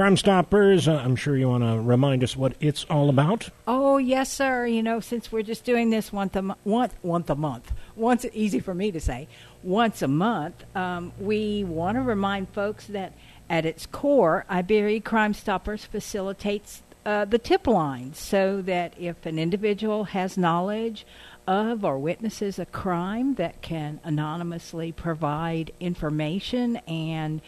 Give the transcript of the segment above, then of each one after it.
Crime Stoppers, uh, I'm sure you want to remind us what it's all about. Oh yes, sir. You know, since we're just doing this once a mo- once once a month, once easy for me to say, once a month, um, we want to remind folks that at its core, Iberia Crime Stoppers facilitates uh, the tip line, so that if an individual has knowledge of or witnesses a crime, that can anonymously provide information and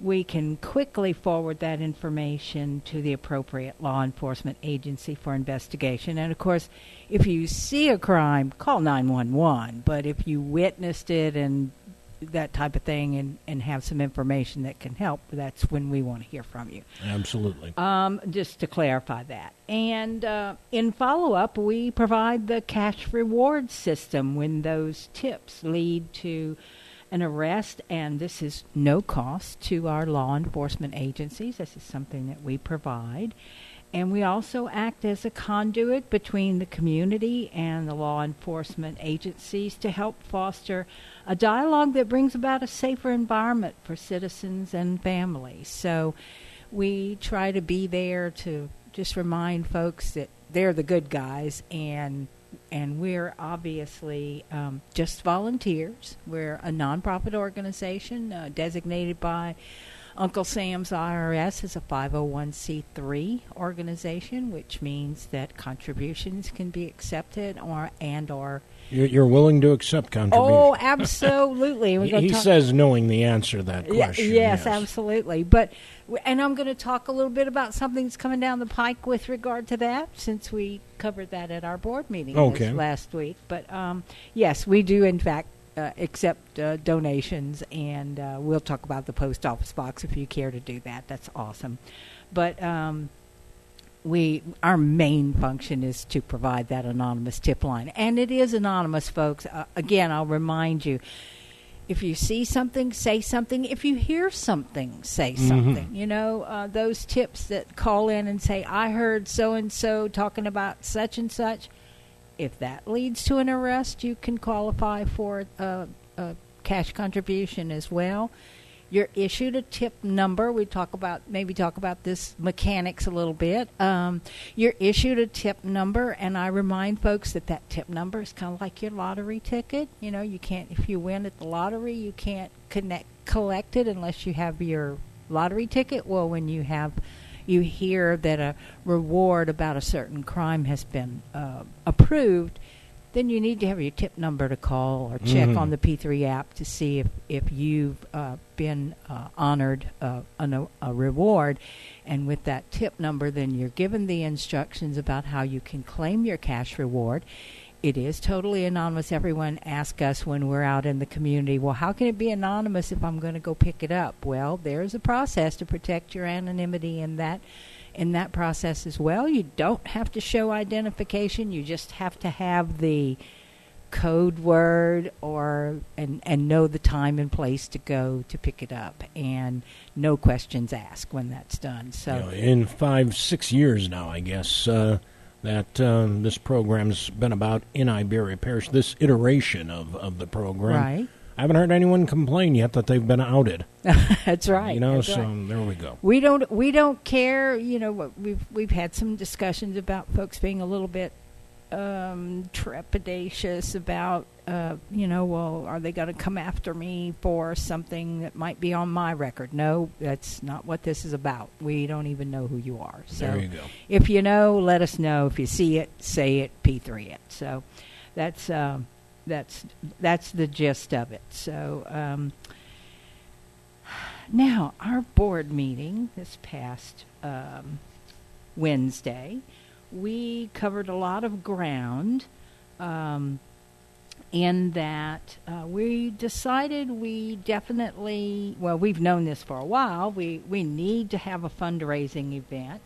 we can quickly forward that information to the appropriate law enforcement agency for investigation. And of course, if you see a crime, call 911. But if you witnessed it and that type of thing and, and have some information that can help, that's when we want to hear from you. Absolutely. Um, just to clarify that. And uh, in follow up, we provide the cash reward system when those tips lead to an arrest, and this is no cost to our law enforcement agencies. This is something that we provide. And we also act as a conduit between the community and the law enforcement agencies to help foster a dialogue that brings about a safer environment for citizens and families. So we try to be there to just remind folks that they're the good guys and and we're obviously um, just volunteers. We're a nonprofit organization uh, designated by Uncle Sam's IRS as a 501c3 organization, which means that contributions can be accepted or and or You're, you're willing to accept contributions. oh, absolutely. He talk- says knowing the answer to that question. yes, absolutely. But and I'm going to talk a little bit about something that's coming down the pike with regard to that, since we covered that at our board meeting Okay. last week. But um, yes, we do in fact uh, accept uh, donations, and uh, we'll talk about the post office box if you care to do that. That's awesome. But um, we our main function is to provide that anonymous tip line, and it is anonymous, folks. Uh, again, I'll remind you if you see something, say something. If you hear something, say something. You know, uh, those tips that call in and say, I heard so and so talking about such and such. If that leads to an arrest, you can qualify for a, a cash contribution as well. You're issued a tip number. We talk about maybe talk about this mechanics a little bit. Um, you're issued a tip number, and I remind folks that that tip number is kind of like your lottery ticket. You know, you can't if you win at the lottery, you can't connect collect it unless you have your lottery ticket. Well, when you have you hear that a reward about a certain crime has been uh, approved, then you need to have your tip number to call or check Mhm. on the P3 app to see if, if you've uh, been uh, honored uh, an, a reward. And with that tip number, then you're given the instructions about how you can claim your cash reward. It is totally anonymous. Everyone asks us when we're out in the community, well, how can it be anonymous if I'm going to go pick it up? Well, there's a process to protect your anonymity in that in that process as well. You don't have to show identification. You just have to have the code word or and and know the time and place to go to pick it up and no questions asked when that's done. So You know, in five, six years now, I guess, uh, that um, this program's been about in Iberia Parish, this iteration of, of the program. right. I haven't heard anyone complain yet that they've been outed. that's right. You know, that's so right. there we go. We don't we don't care. You know, we've we've had some discussions about folks being a little bit um, trepidatious about, uh, you know, well, are they going to come after me for something that might be on my record? No, that's not what this is about. We don't even know who you are. So there you go. if you know, let us know. If you see it, say it, P3 it. So that's um, that's that's the gist of it. So um, now our board meeting this past um, Wednesday, we covered a lot of ground. Um, in that uh, we decided we definitely well we've known this for a while we we need to have a fundraising event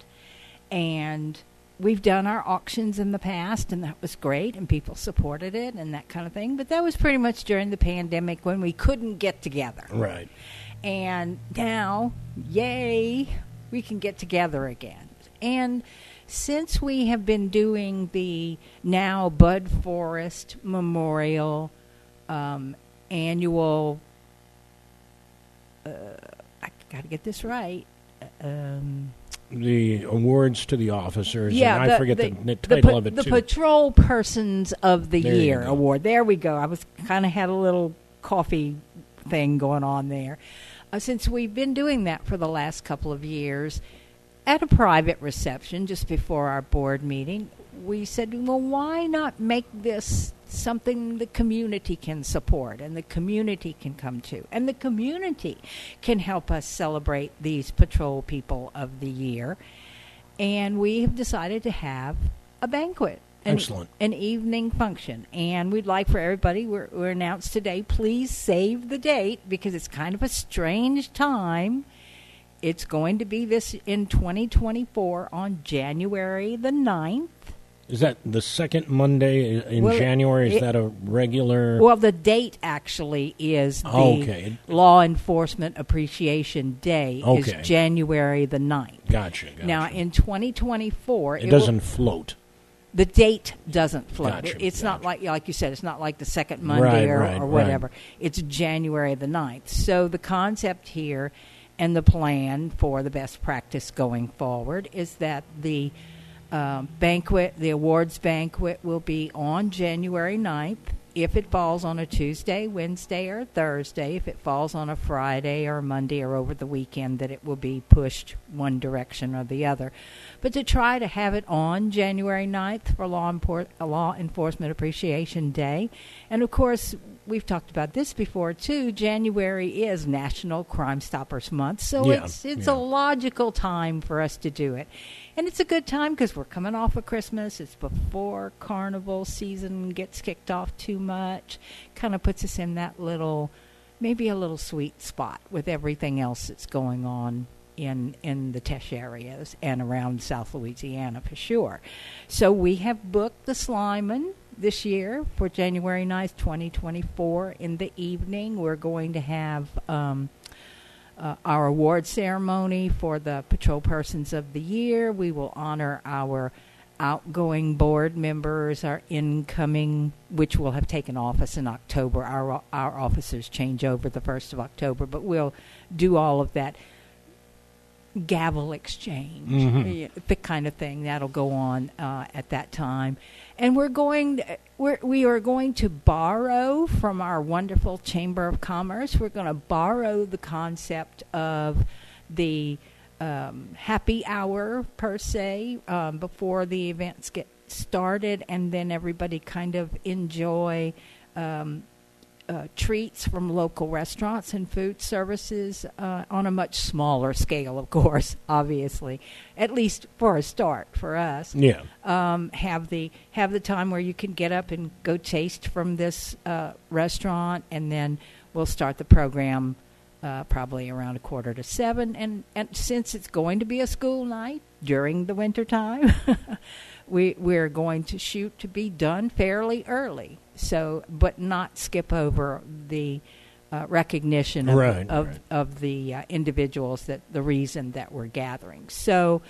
and we've done our auctions in the past and that was great and people supported it and that kind of thing. But that was pretty much during the pandemic when we couldn't get together. Right. and now yay we can get together again. And since we have been doing the now Bud Forest Memorial um, annual, uh, I got to get this right, um, the awards to the officers. yeah, and I forget the, the, the title pa- of it the too. Patrol Persons of the There Year award. There we go. I was kind of had a little coffee thing going on there. Uh, since we've been doing that for the last couple of years, at a private reception just before our board meeting, we said, well, why not make this something the community can support and the community can come to? And the community can help us celebrate these patrol people of the year. And we have decided to have a banquet. An, Excellent. An evening function. And we'd like for everybody, we're, we're announced today, please save the date because it's kind of a strange time. It's going to be this in 2024 on January the 9th. Is that the second Monday in Well, January? Is it- that a regular? Well, the date actually is the oh, Okay. Law Enforcement Appreciation Day Okay. is January the 9th. gotcha. gotcha. Now, in 2024, it will- doesn't float. the date doesn't float. Gotcha, It- it's not like like you said. It's not like the second Monday Right, or, right, or right. whatever. It's January the 9th. So the concept here and the plan for the best practice going forward is that the um, banquet, the awards banquet, will be on January 9th. If it falls on a Tuesday, Wednesday, or Thursday, if it falls on a Friday or Monday or over the weekend, that it will be pushed one direction or the other. But to try to have it on January 9th for Law, uh, Law Enforcement Appreciation Day. And of course, we've talked about this before too. January is National Crime Stoppers Month, so Yeah, it's it's yeah. a logical time for us to do it. And it's a good time because we're coming off of Christmas. It's before carnival season gets kicked off too much. Kind of puts us in that little, maybe a little sweet spot with everything else that's going on in in the Teche areas and around South Louisiana for sure. So we have booked the Sliman this year for January 9th, 2024 in the evening. We're going to have um, uh, our award ceremony for the Patrol Persons of the Year. We will honor our outgoing board members, our incoming, which will have taken office in October. Our our officers change over the first of October, but we'll do all of that gavel exchange, Mhm. the kind of thing that'll go on uh, at that time. And we're going, we're, we are going to borrow from our wonderful Chamber of Commerce. We're going to borrow the concept of the um, happy hour per se um, before the events get started, and then everybody kind of enjoy. Um, uh, treats from local restaurants and food services uh, on a much smaller scale, of course, obviously, at least for a start for us. Yeah. Um, have the have the time where you can get up and go taste from this uh, restaurant, and then we'll start the program uh, probably around a quarter to seven. And, and since it's going to be a school night during the winter time, we we're going to shoot to be done fairly early. So, but not skip over the uh, recognition of Right, of, right. of the uh, individuals that the reason that we're gathering. So,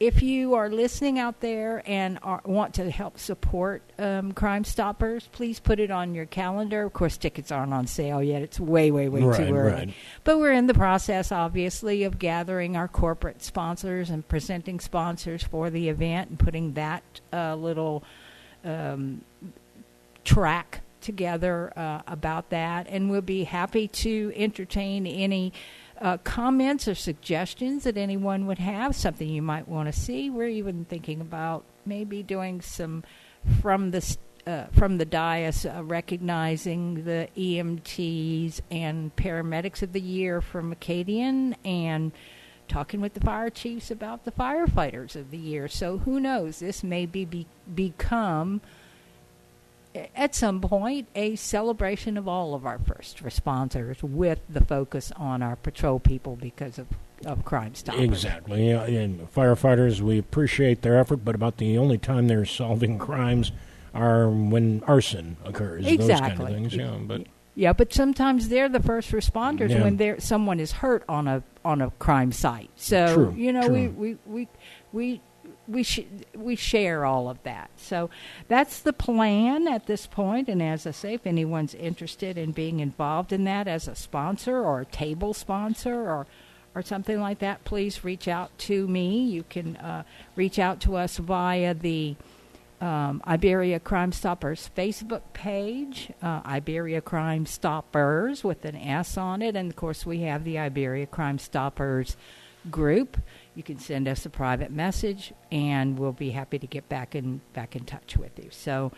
if you are listening out there and are, want to help support um, Crime Stoppers, please put it on your calendar. Of course, tickets aren't on sale yet. It's way, way, way Right, too early. right. But we're in the process, obviously, of gathering our corporate sponsors and presenting sponsors for the event and putting that uh, little um, track together uh, about that. And we'll be happy to entertain any uh, comments or suggestions that anyone would have, something you might want to see. We're even thinking about maybe doing some from the uh, from the dais, uh, recognizing the EMTs and paramedics of the year from Acadian, and talking with the fire chiefs about the firefighters of the year. So who knows? This may be, be become at some point a celebration of all of our first responders with the focus on our patrol people because of, of crime stoppers. Exactly. Yeah, and firefighters, we appreciate their effort, but about the only time they're solving crimes are when arson occurs. Those kind Exactly. of things. Yeah, but Yeah, but sometimes they're the first responders Yeah. when there someone is hurt on a on a crime site. So True, you know true. we we we we, sh- we share all of that. So that's the plan at this point. And as I say, if anyone's interested in being involved in that as a sponsor or a table sponsor or or something like that, please reach out to me. You can uh, reach out to us via the um, Iberia Crime Stoppers Facebook page, uh, Iberia Crime Stoppers with an S on it, and of course we have the Iberia Crime Stoppers group. You can send us a private message, and we'll be happy to get back in back in touch with you. So.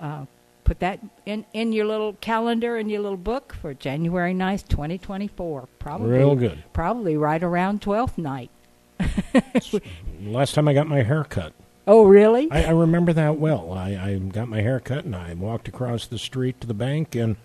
Uh, put that in, in your little calendar in your little book for January 9th, 2024. Probably Real good. Probably right around 12th night. Last time I got my hair cut. Oh, really? I, I remember that well. I, I got my hair cut and I walked across the street to the bank and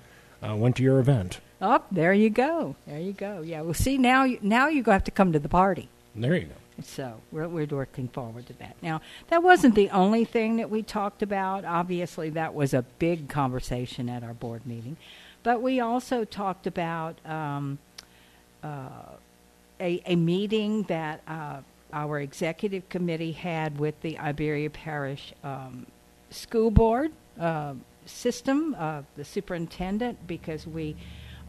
uh, went to your event. Oh, there you go. There you go. Yeah. Well, see now, you, now you have to come to the party. There you go. So we're, we're looking forward to that. Now, that wasn't the only thing that we talked about. Obviously, that was a big conversation at our board meeting. But we also talked about um, uh, a, a meeting that uh, our executive committee had with the Iberia Parish um, School Board uh, system, the superintendent, because we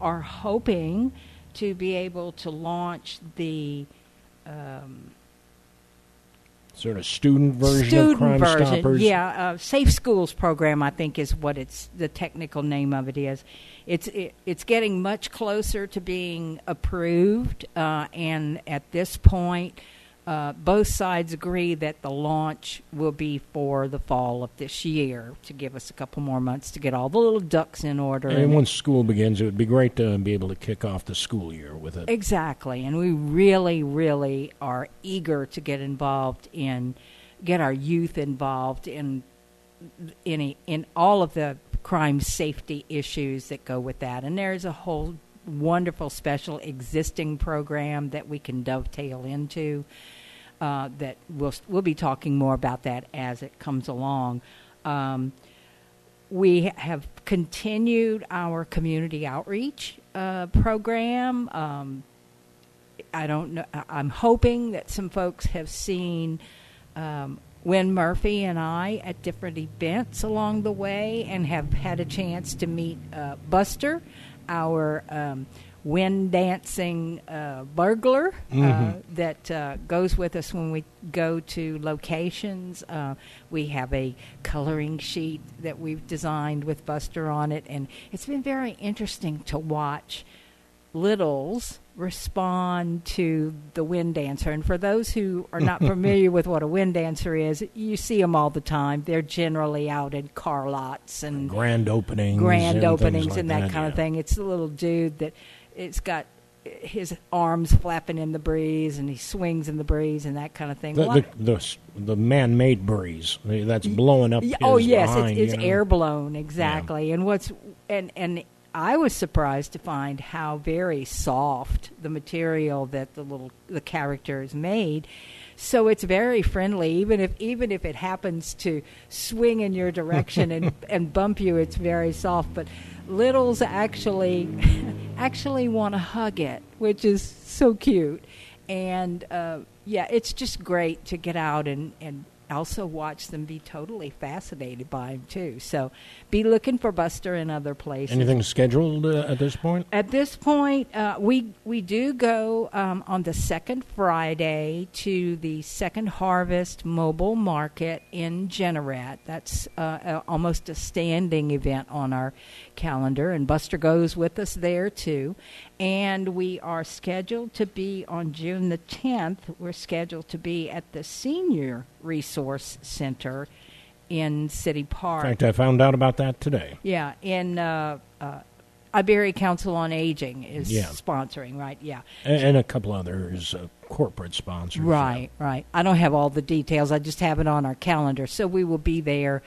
are hoping to be able to launch the um, sort of student version student of Crime version, Stoppers. yeah. Uh, Safe Schools program, I think, is what it's the technical name of it is. It's it, it's getting much closer to being approved, uh, and at this point, uh, both sides agree that the launch will be for the fall of this year to give us a couple more months to get all the little ducks in order. And once school begins, it would be great to be able to kick off the school year with it. Exactly, and we really, really are eager to get involved in, get our youth involved in, in in all of the crime safety issues that go with that. And there's a whole wonderful special existing program that we can dovetail into. Uh, that we'll we'll be talking more about that as it comes along. Um, we have continued our community outreach uh, program. Um, I don't know. I'm hoping that some folks have seen um, Win Murphy and I at different events along the way, and have had a chance to meet uh, Buster, our um, wind dancing uh, burglar uh, Mhm. that uh, goes with us when we go to locations. Uh, we have a coloring sheet that we've designed with Buster on it, and it's been very interesting to watch littles respond to the wind dancer. And for those who are not familiar with what a wind dancer is, you see them all the time. They're generally out in car lots and Grand openings. grand and openings like and that, kind of thing. It's a little dude that it's got his arms flapping in the breeze and he swings in the breeze and that kind of thing. The, the, the, the man-made breeze eh, that's blowing up. Oh yes, behind, it's, it's you know. air blown exactly. And what's and and I was surprised to find how very soft the material that the little the character is made. So it's very friendly, even if even if it happens to swing in your direction and, and bump you, it's very soft. But littles actually actually want to hug it, which is so cute. And uh, yeah, it's just great to get out and, and also watch them be totally fascinated by him too. So be looking for Buster in other places. Anything scheduled uh, at this point? At this point, uh, we we do go um, on the second Friday to the Second Harvest Mobile Market in Jeanerette. That's uh, uh, almost a standing event on our calendar, and Buster goes with us there too. And we are scheduled to be on June the 10th. We're scheduled to be at the Senior Resource Center in City Park. In fact, I found out about that today. Yeah, in uh, uh, Iberia Council on Aging is Yeah. sponsoring, right? Yeah. And, and a couple others, uh, corporate sponsors. Right, right. I don't have all the details. I just have it on our calendar, so we will be there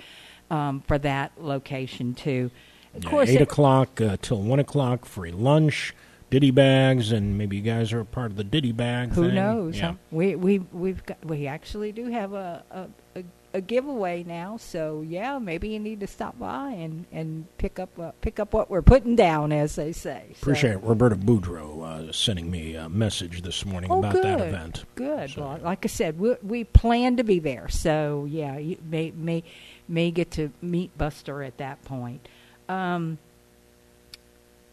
um, for that location too. Of course, eight it- o'clock uh, till one o'clock, free lunch, ditty bags, and maybe you guys are a part of the ditty bag. who thing. knows? Yeah. huh? We we we've got we actually do have a, a a a giveaway now, so yeah, maybe you need to stop by and and pick up uh, pick up what we're putting down, as they say. So- Appreciate it. Roberta Boudreau uh, sending me a message this morning Oh, about good. that event. Good. So- Well, like I said, we, we plan to be there, so yeah, you may may may get to meet Buster at that point. Um,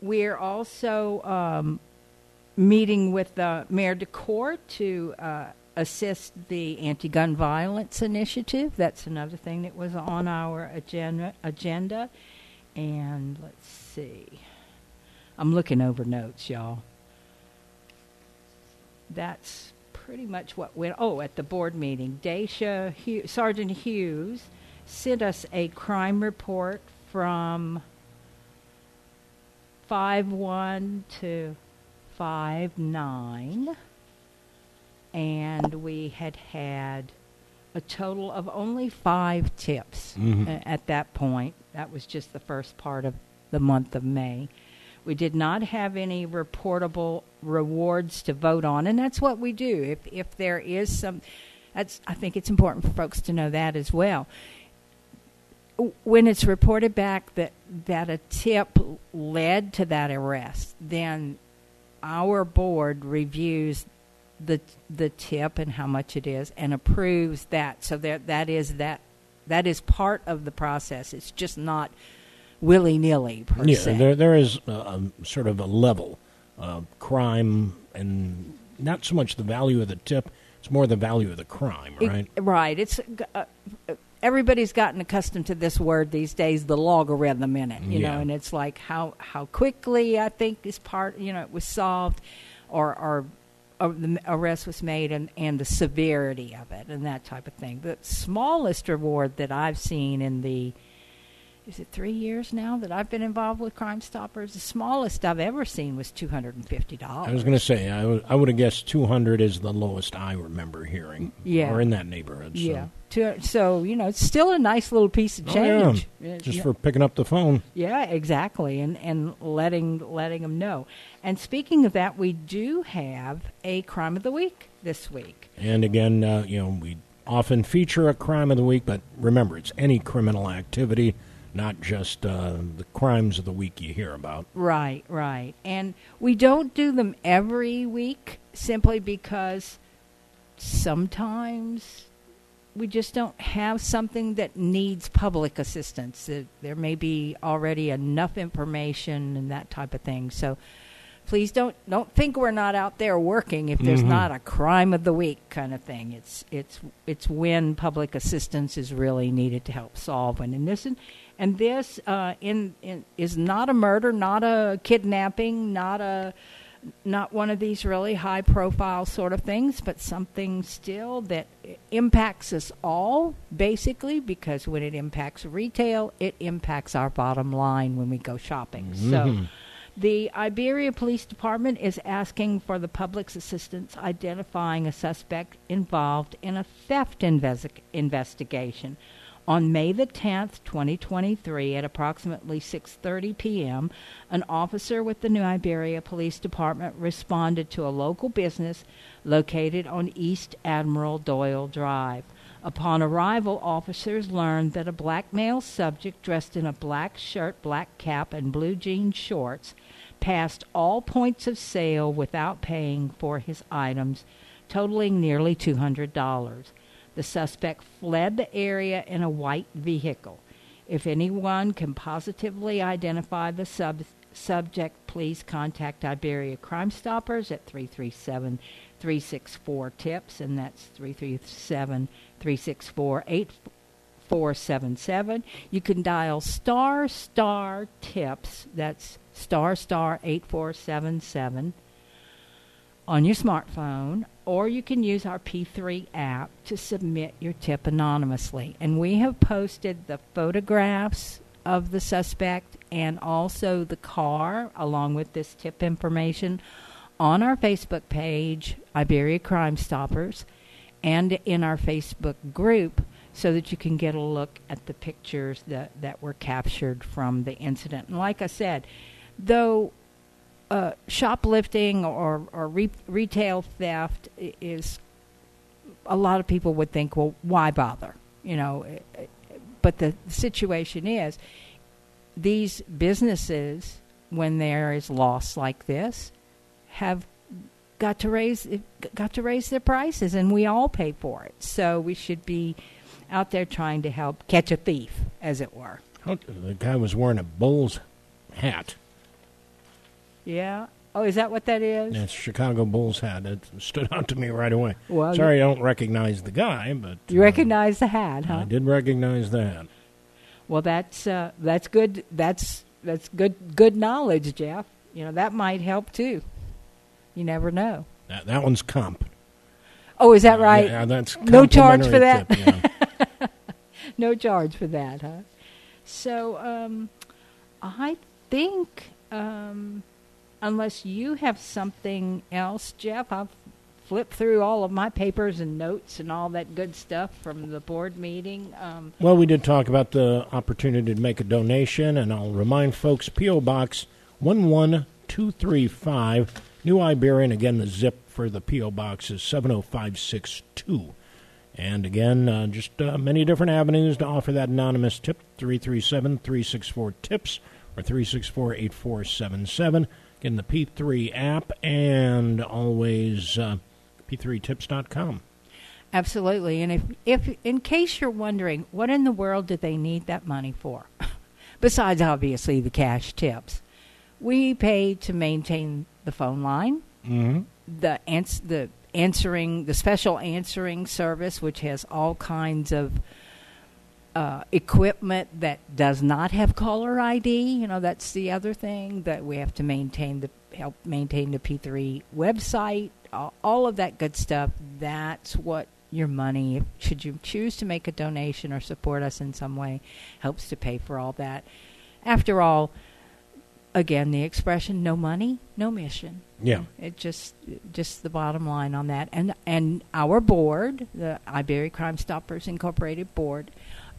we're also um, meeting with uh, Mayor DeCourt to uh, assist the anti-gun violence initiative. That's another thing that was on our agenda. Agenda, and let's see. I'm looking over notes, y'all. That's pretty much what went. Oh, at the board meeting, Dacia Sergeant Hughes sent us a crime report from five one to five nine, and we had had a total of only five tips Mhm. at that point. That was just the first part of the month of May. We did not have any reportable rewards to vote on, and that's what we do. If if there is some, that's I think it's important for folks to know that as well. When it's reported back that that a tip led to that arrest, then our board reviews the the tip and how much it is and approves that. So that that is that that is part of the process. It's just not willy nilly per Yeah, se. there there is a, a sort of a level of crime, and not so much the value of the tip; it's more the value of the crime, It- right? right. It's uh, everybody's gotten accustomed to this word these days, the logarithm in it. You Yeah. know, and it's like how how quickly I think is part. You know, it was solved, or or. Or the arrest was made and, and the severity of it and that type of thing. The smallest reward that I've seen in the is it three years now that I've been involved with Crime Stoppers? The smallest I've ever seen was two hundred and fifty dollars. I was going to say I would- have guessed two hundred is the lowest I remember hearing. Yeah. or in that neighborhood. So. Yeah. To, so you know, it's still a nice little piece of Oh, yeah. change. Just for picking up the phone. Yeah, exactly, and and letting letting them know. And speaking of that, we do have a crime of the week this week. And again, uh, you know, we often feature a crime of the week, but remember, it's any criminal activity, not just uh, the crimes of the week you hear about. Right, right. And we don't do them every week simply because sometimes we just don't have something that needs public assistance. There- may be already enough information and that type of thing. So please don't don't think we're not out there working if there's Mhm. not a crime of the week kind of thing. It's it's it's when public assistance is really needed to help solve one. And this and this uh, in, in is not a murder, not a kidnapping, not a not one of these really high profile sort of things, but something still that impacts us all, basically, because when it impacts retail, it impacts our bottom line when we go shopping. So. Mhm. The Iberia Police Department is asking for the public's assistance identifying a suspect involved in a theft investi- investigation. On May the 10th, 2023, at approximately 6:30 p.m., an officer with the New Iberia Police Department responded to a local business located on East Admiral Doyle Drive. Upon arrival, officers learned that a black male subject dressed in a black shirt, black cap, and blue jean shorts passed all points of sale without paying for his items, totaling nearly $200. The suspect fled the area in a white vehicle. If anyone can positively identify the sub- subject, please contact Iberia Crime Stoppers at 337 364 TIPS, and that's 337 364 8477. You can dial star star TIPS, that's star star 8477 on your smartphone, or you can use our P3 app to submit your tip anonymously. And we have posted the photographs of the suspect and also the car, along with this tip information, on our Facebook page, Iberia Crime Stoppers, and in our Facebook group so that you can get a look at the pictures that, that were captured from the incident. And like I said, though uh, shoplifting or, or re- retail theft is a lot of people would think, well, why bother? You know, eh, eh, but the situation is these businesses, when there is loss like this, have got to raise got to raise their prices, and we all pay for it. So we should be out there trying to help catch a thief, as it were. The guy was wearing a Bulls hat. Yeah, Oh, is that what that is? It's Chicago Bulls hat. It stood out to me right away. Well, Sorry, I don't recognize the guy, but You uh, recognize the hat, huh? I did recognize the hat. Well, that's uh, that's good. That's that's good good knowledge, Jeff. You know that might help too. You never know. That, that one's comp. Oh, is that right? Yeah, that's No charge for that? tip, yeah. no charge for that, huh? So, um, I think um, unless you have something else, Jeff, I've flipped through all of my papers and notes and all that good stuff from the board meeting. Um, Well, we did talk about the opportunity to make a donation, and I'll remind folks P.O. Box 11235, New Iberian. Again, the zip for the P.O. Box is 70562. And again, uh, just uh, many different avenues to offer that anonymous tip 337 364 TIPS or 364 8477. Again, the P3 app and always uh, P3tips.com. Absolutely. And if, if, in case you're wondering, what in the world did they need that money for? Besides, obviously, the cash tips. We pay to maintain the phone line, Mm-hmm. the, ans- the answering, the special answering service, which has all kinds of uh, equipment that does not have caller ID. You know, that's the other thing that we have to maintain the help maintain the P3 website, all, all of that good stuff. That's what your money, should you choose to make a donation or support us in some way, helps to pay for all that. After all, again, the expression "no money, no mission." Yeah. It just just the bottom line on that. And and our board, the Iberia Crime Stoppers Incorporated board,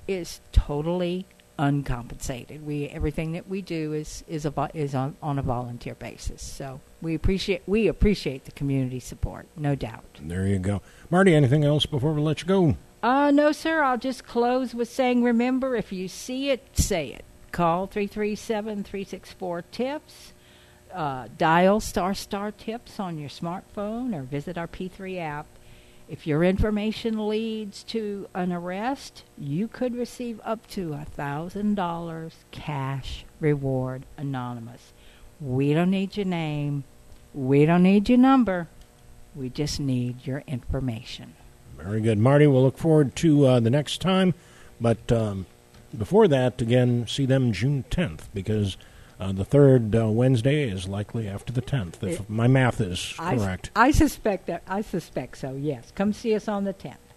is totally uncompensated. We everything that we do is is a is on, on a volunteer basis. So we appreciate we appreciate the community support, no doubt. There you go. Marti, anything else before we let you go? Uh no sir, I'll just close with saying remember if you see it, say it. Call 337-364 tips. Uh, dial star star tips on your smartphone or visit our P3 app. If your information leads to an arrest, you could receive up to a thousand dollars cash reward anonymous. We don't need your name. We don't need your number. We just need your information. Very good. Marti, we'll look forward to uh, the next time. But um, before that, again, see them June 10th because uh, the third uh, Wednesday is likely after the 10th, if It- my math is I, correct. I suspect that. I suspect so. Yes, come see us on the tenth.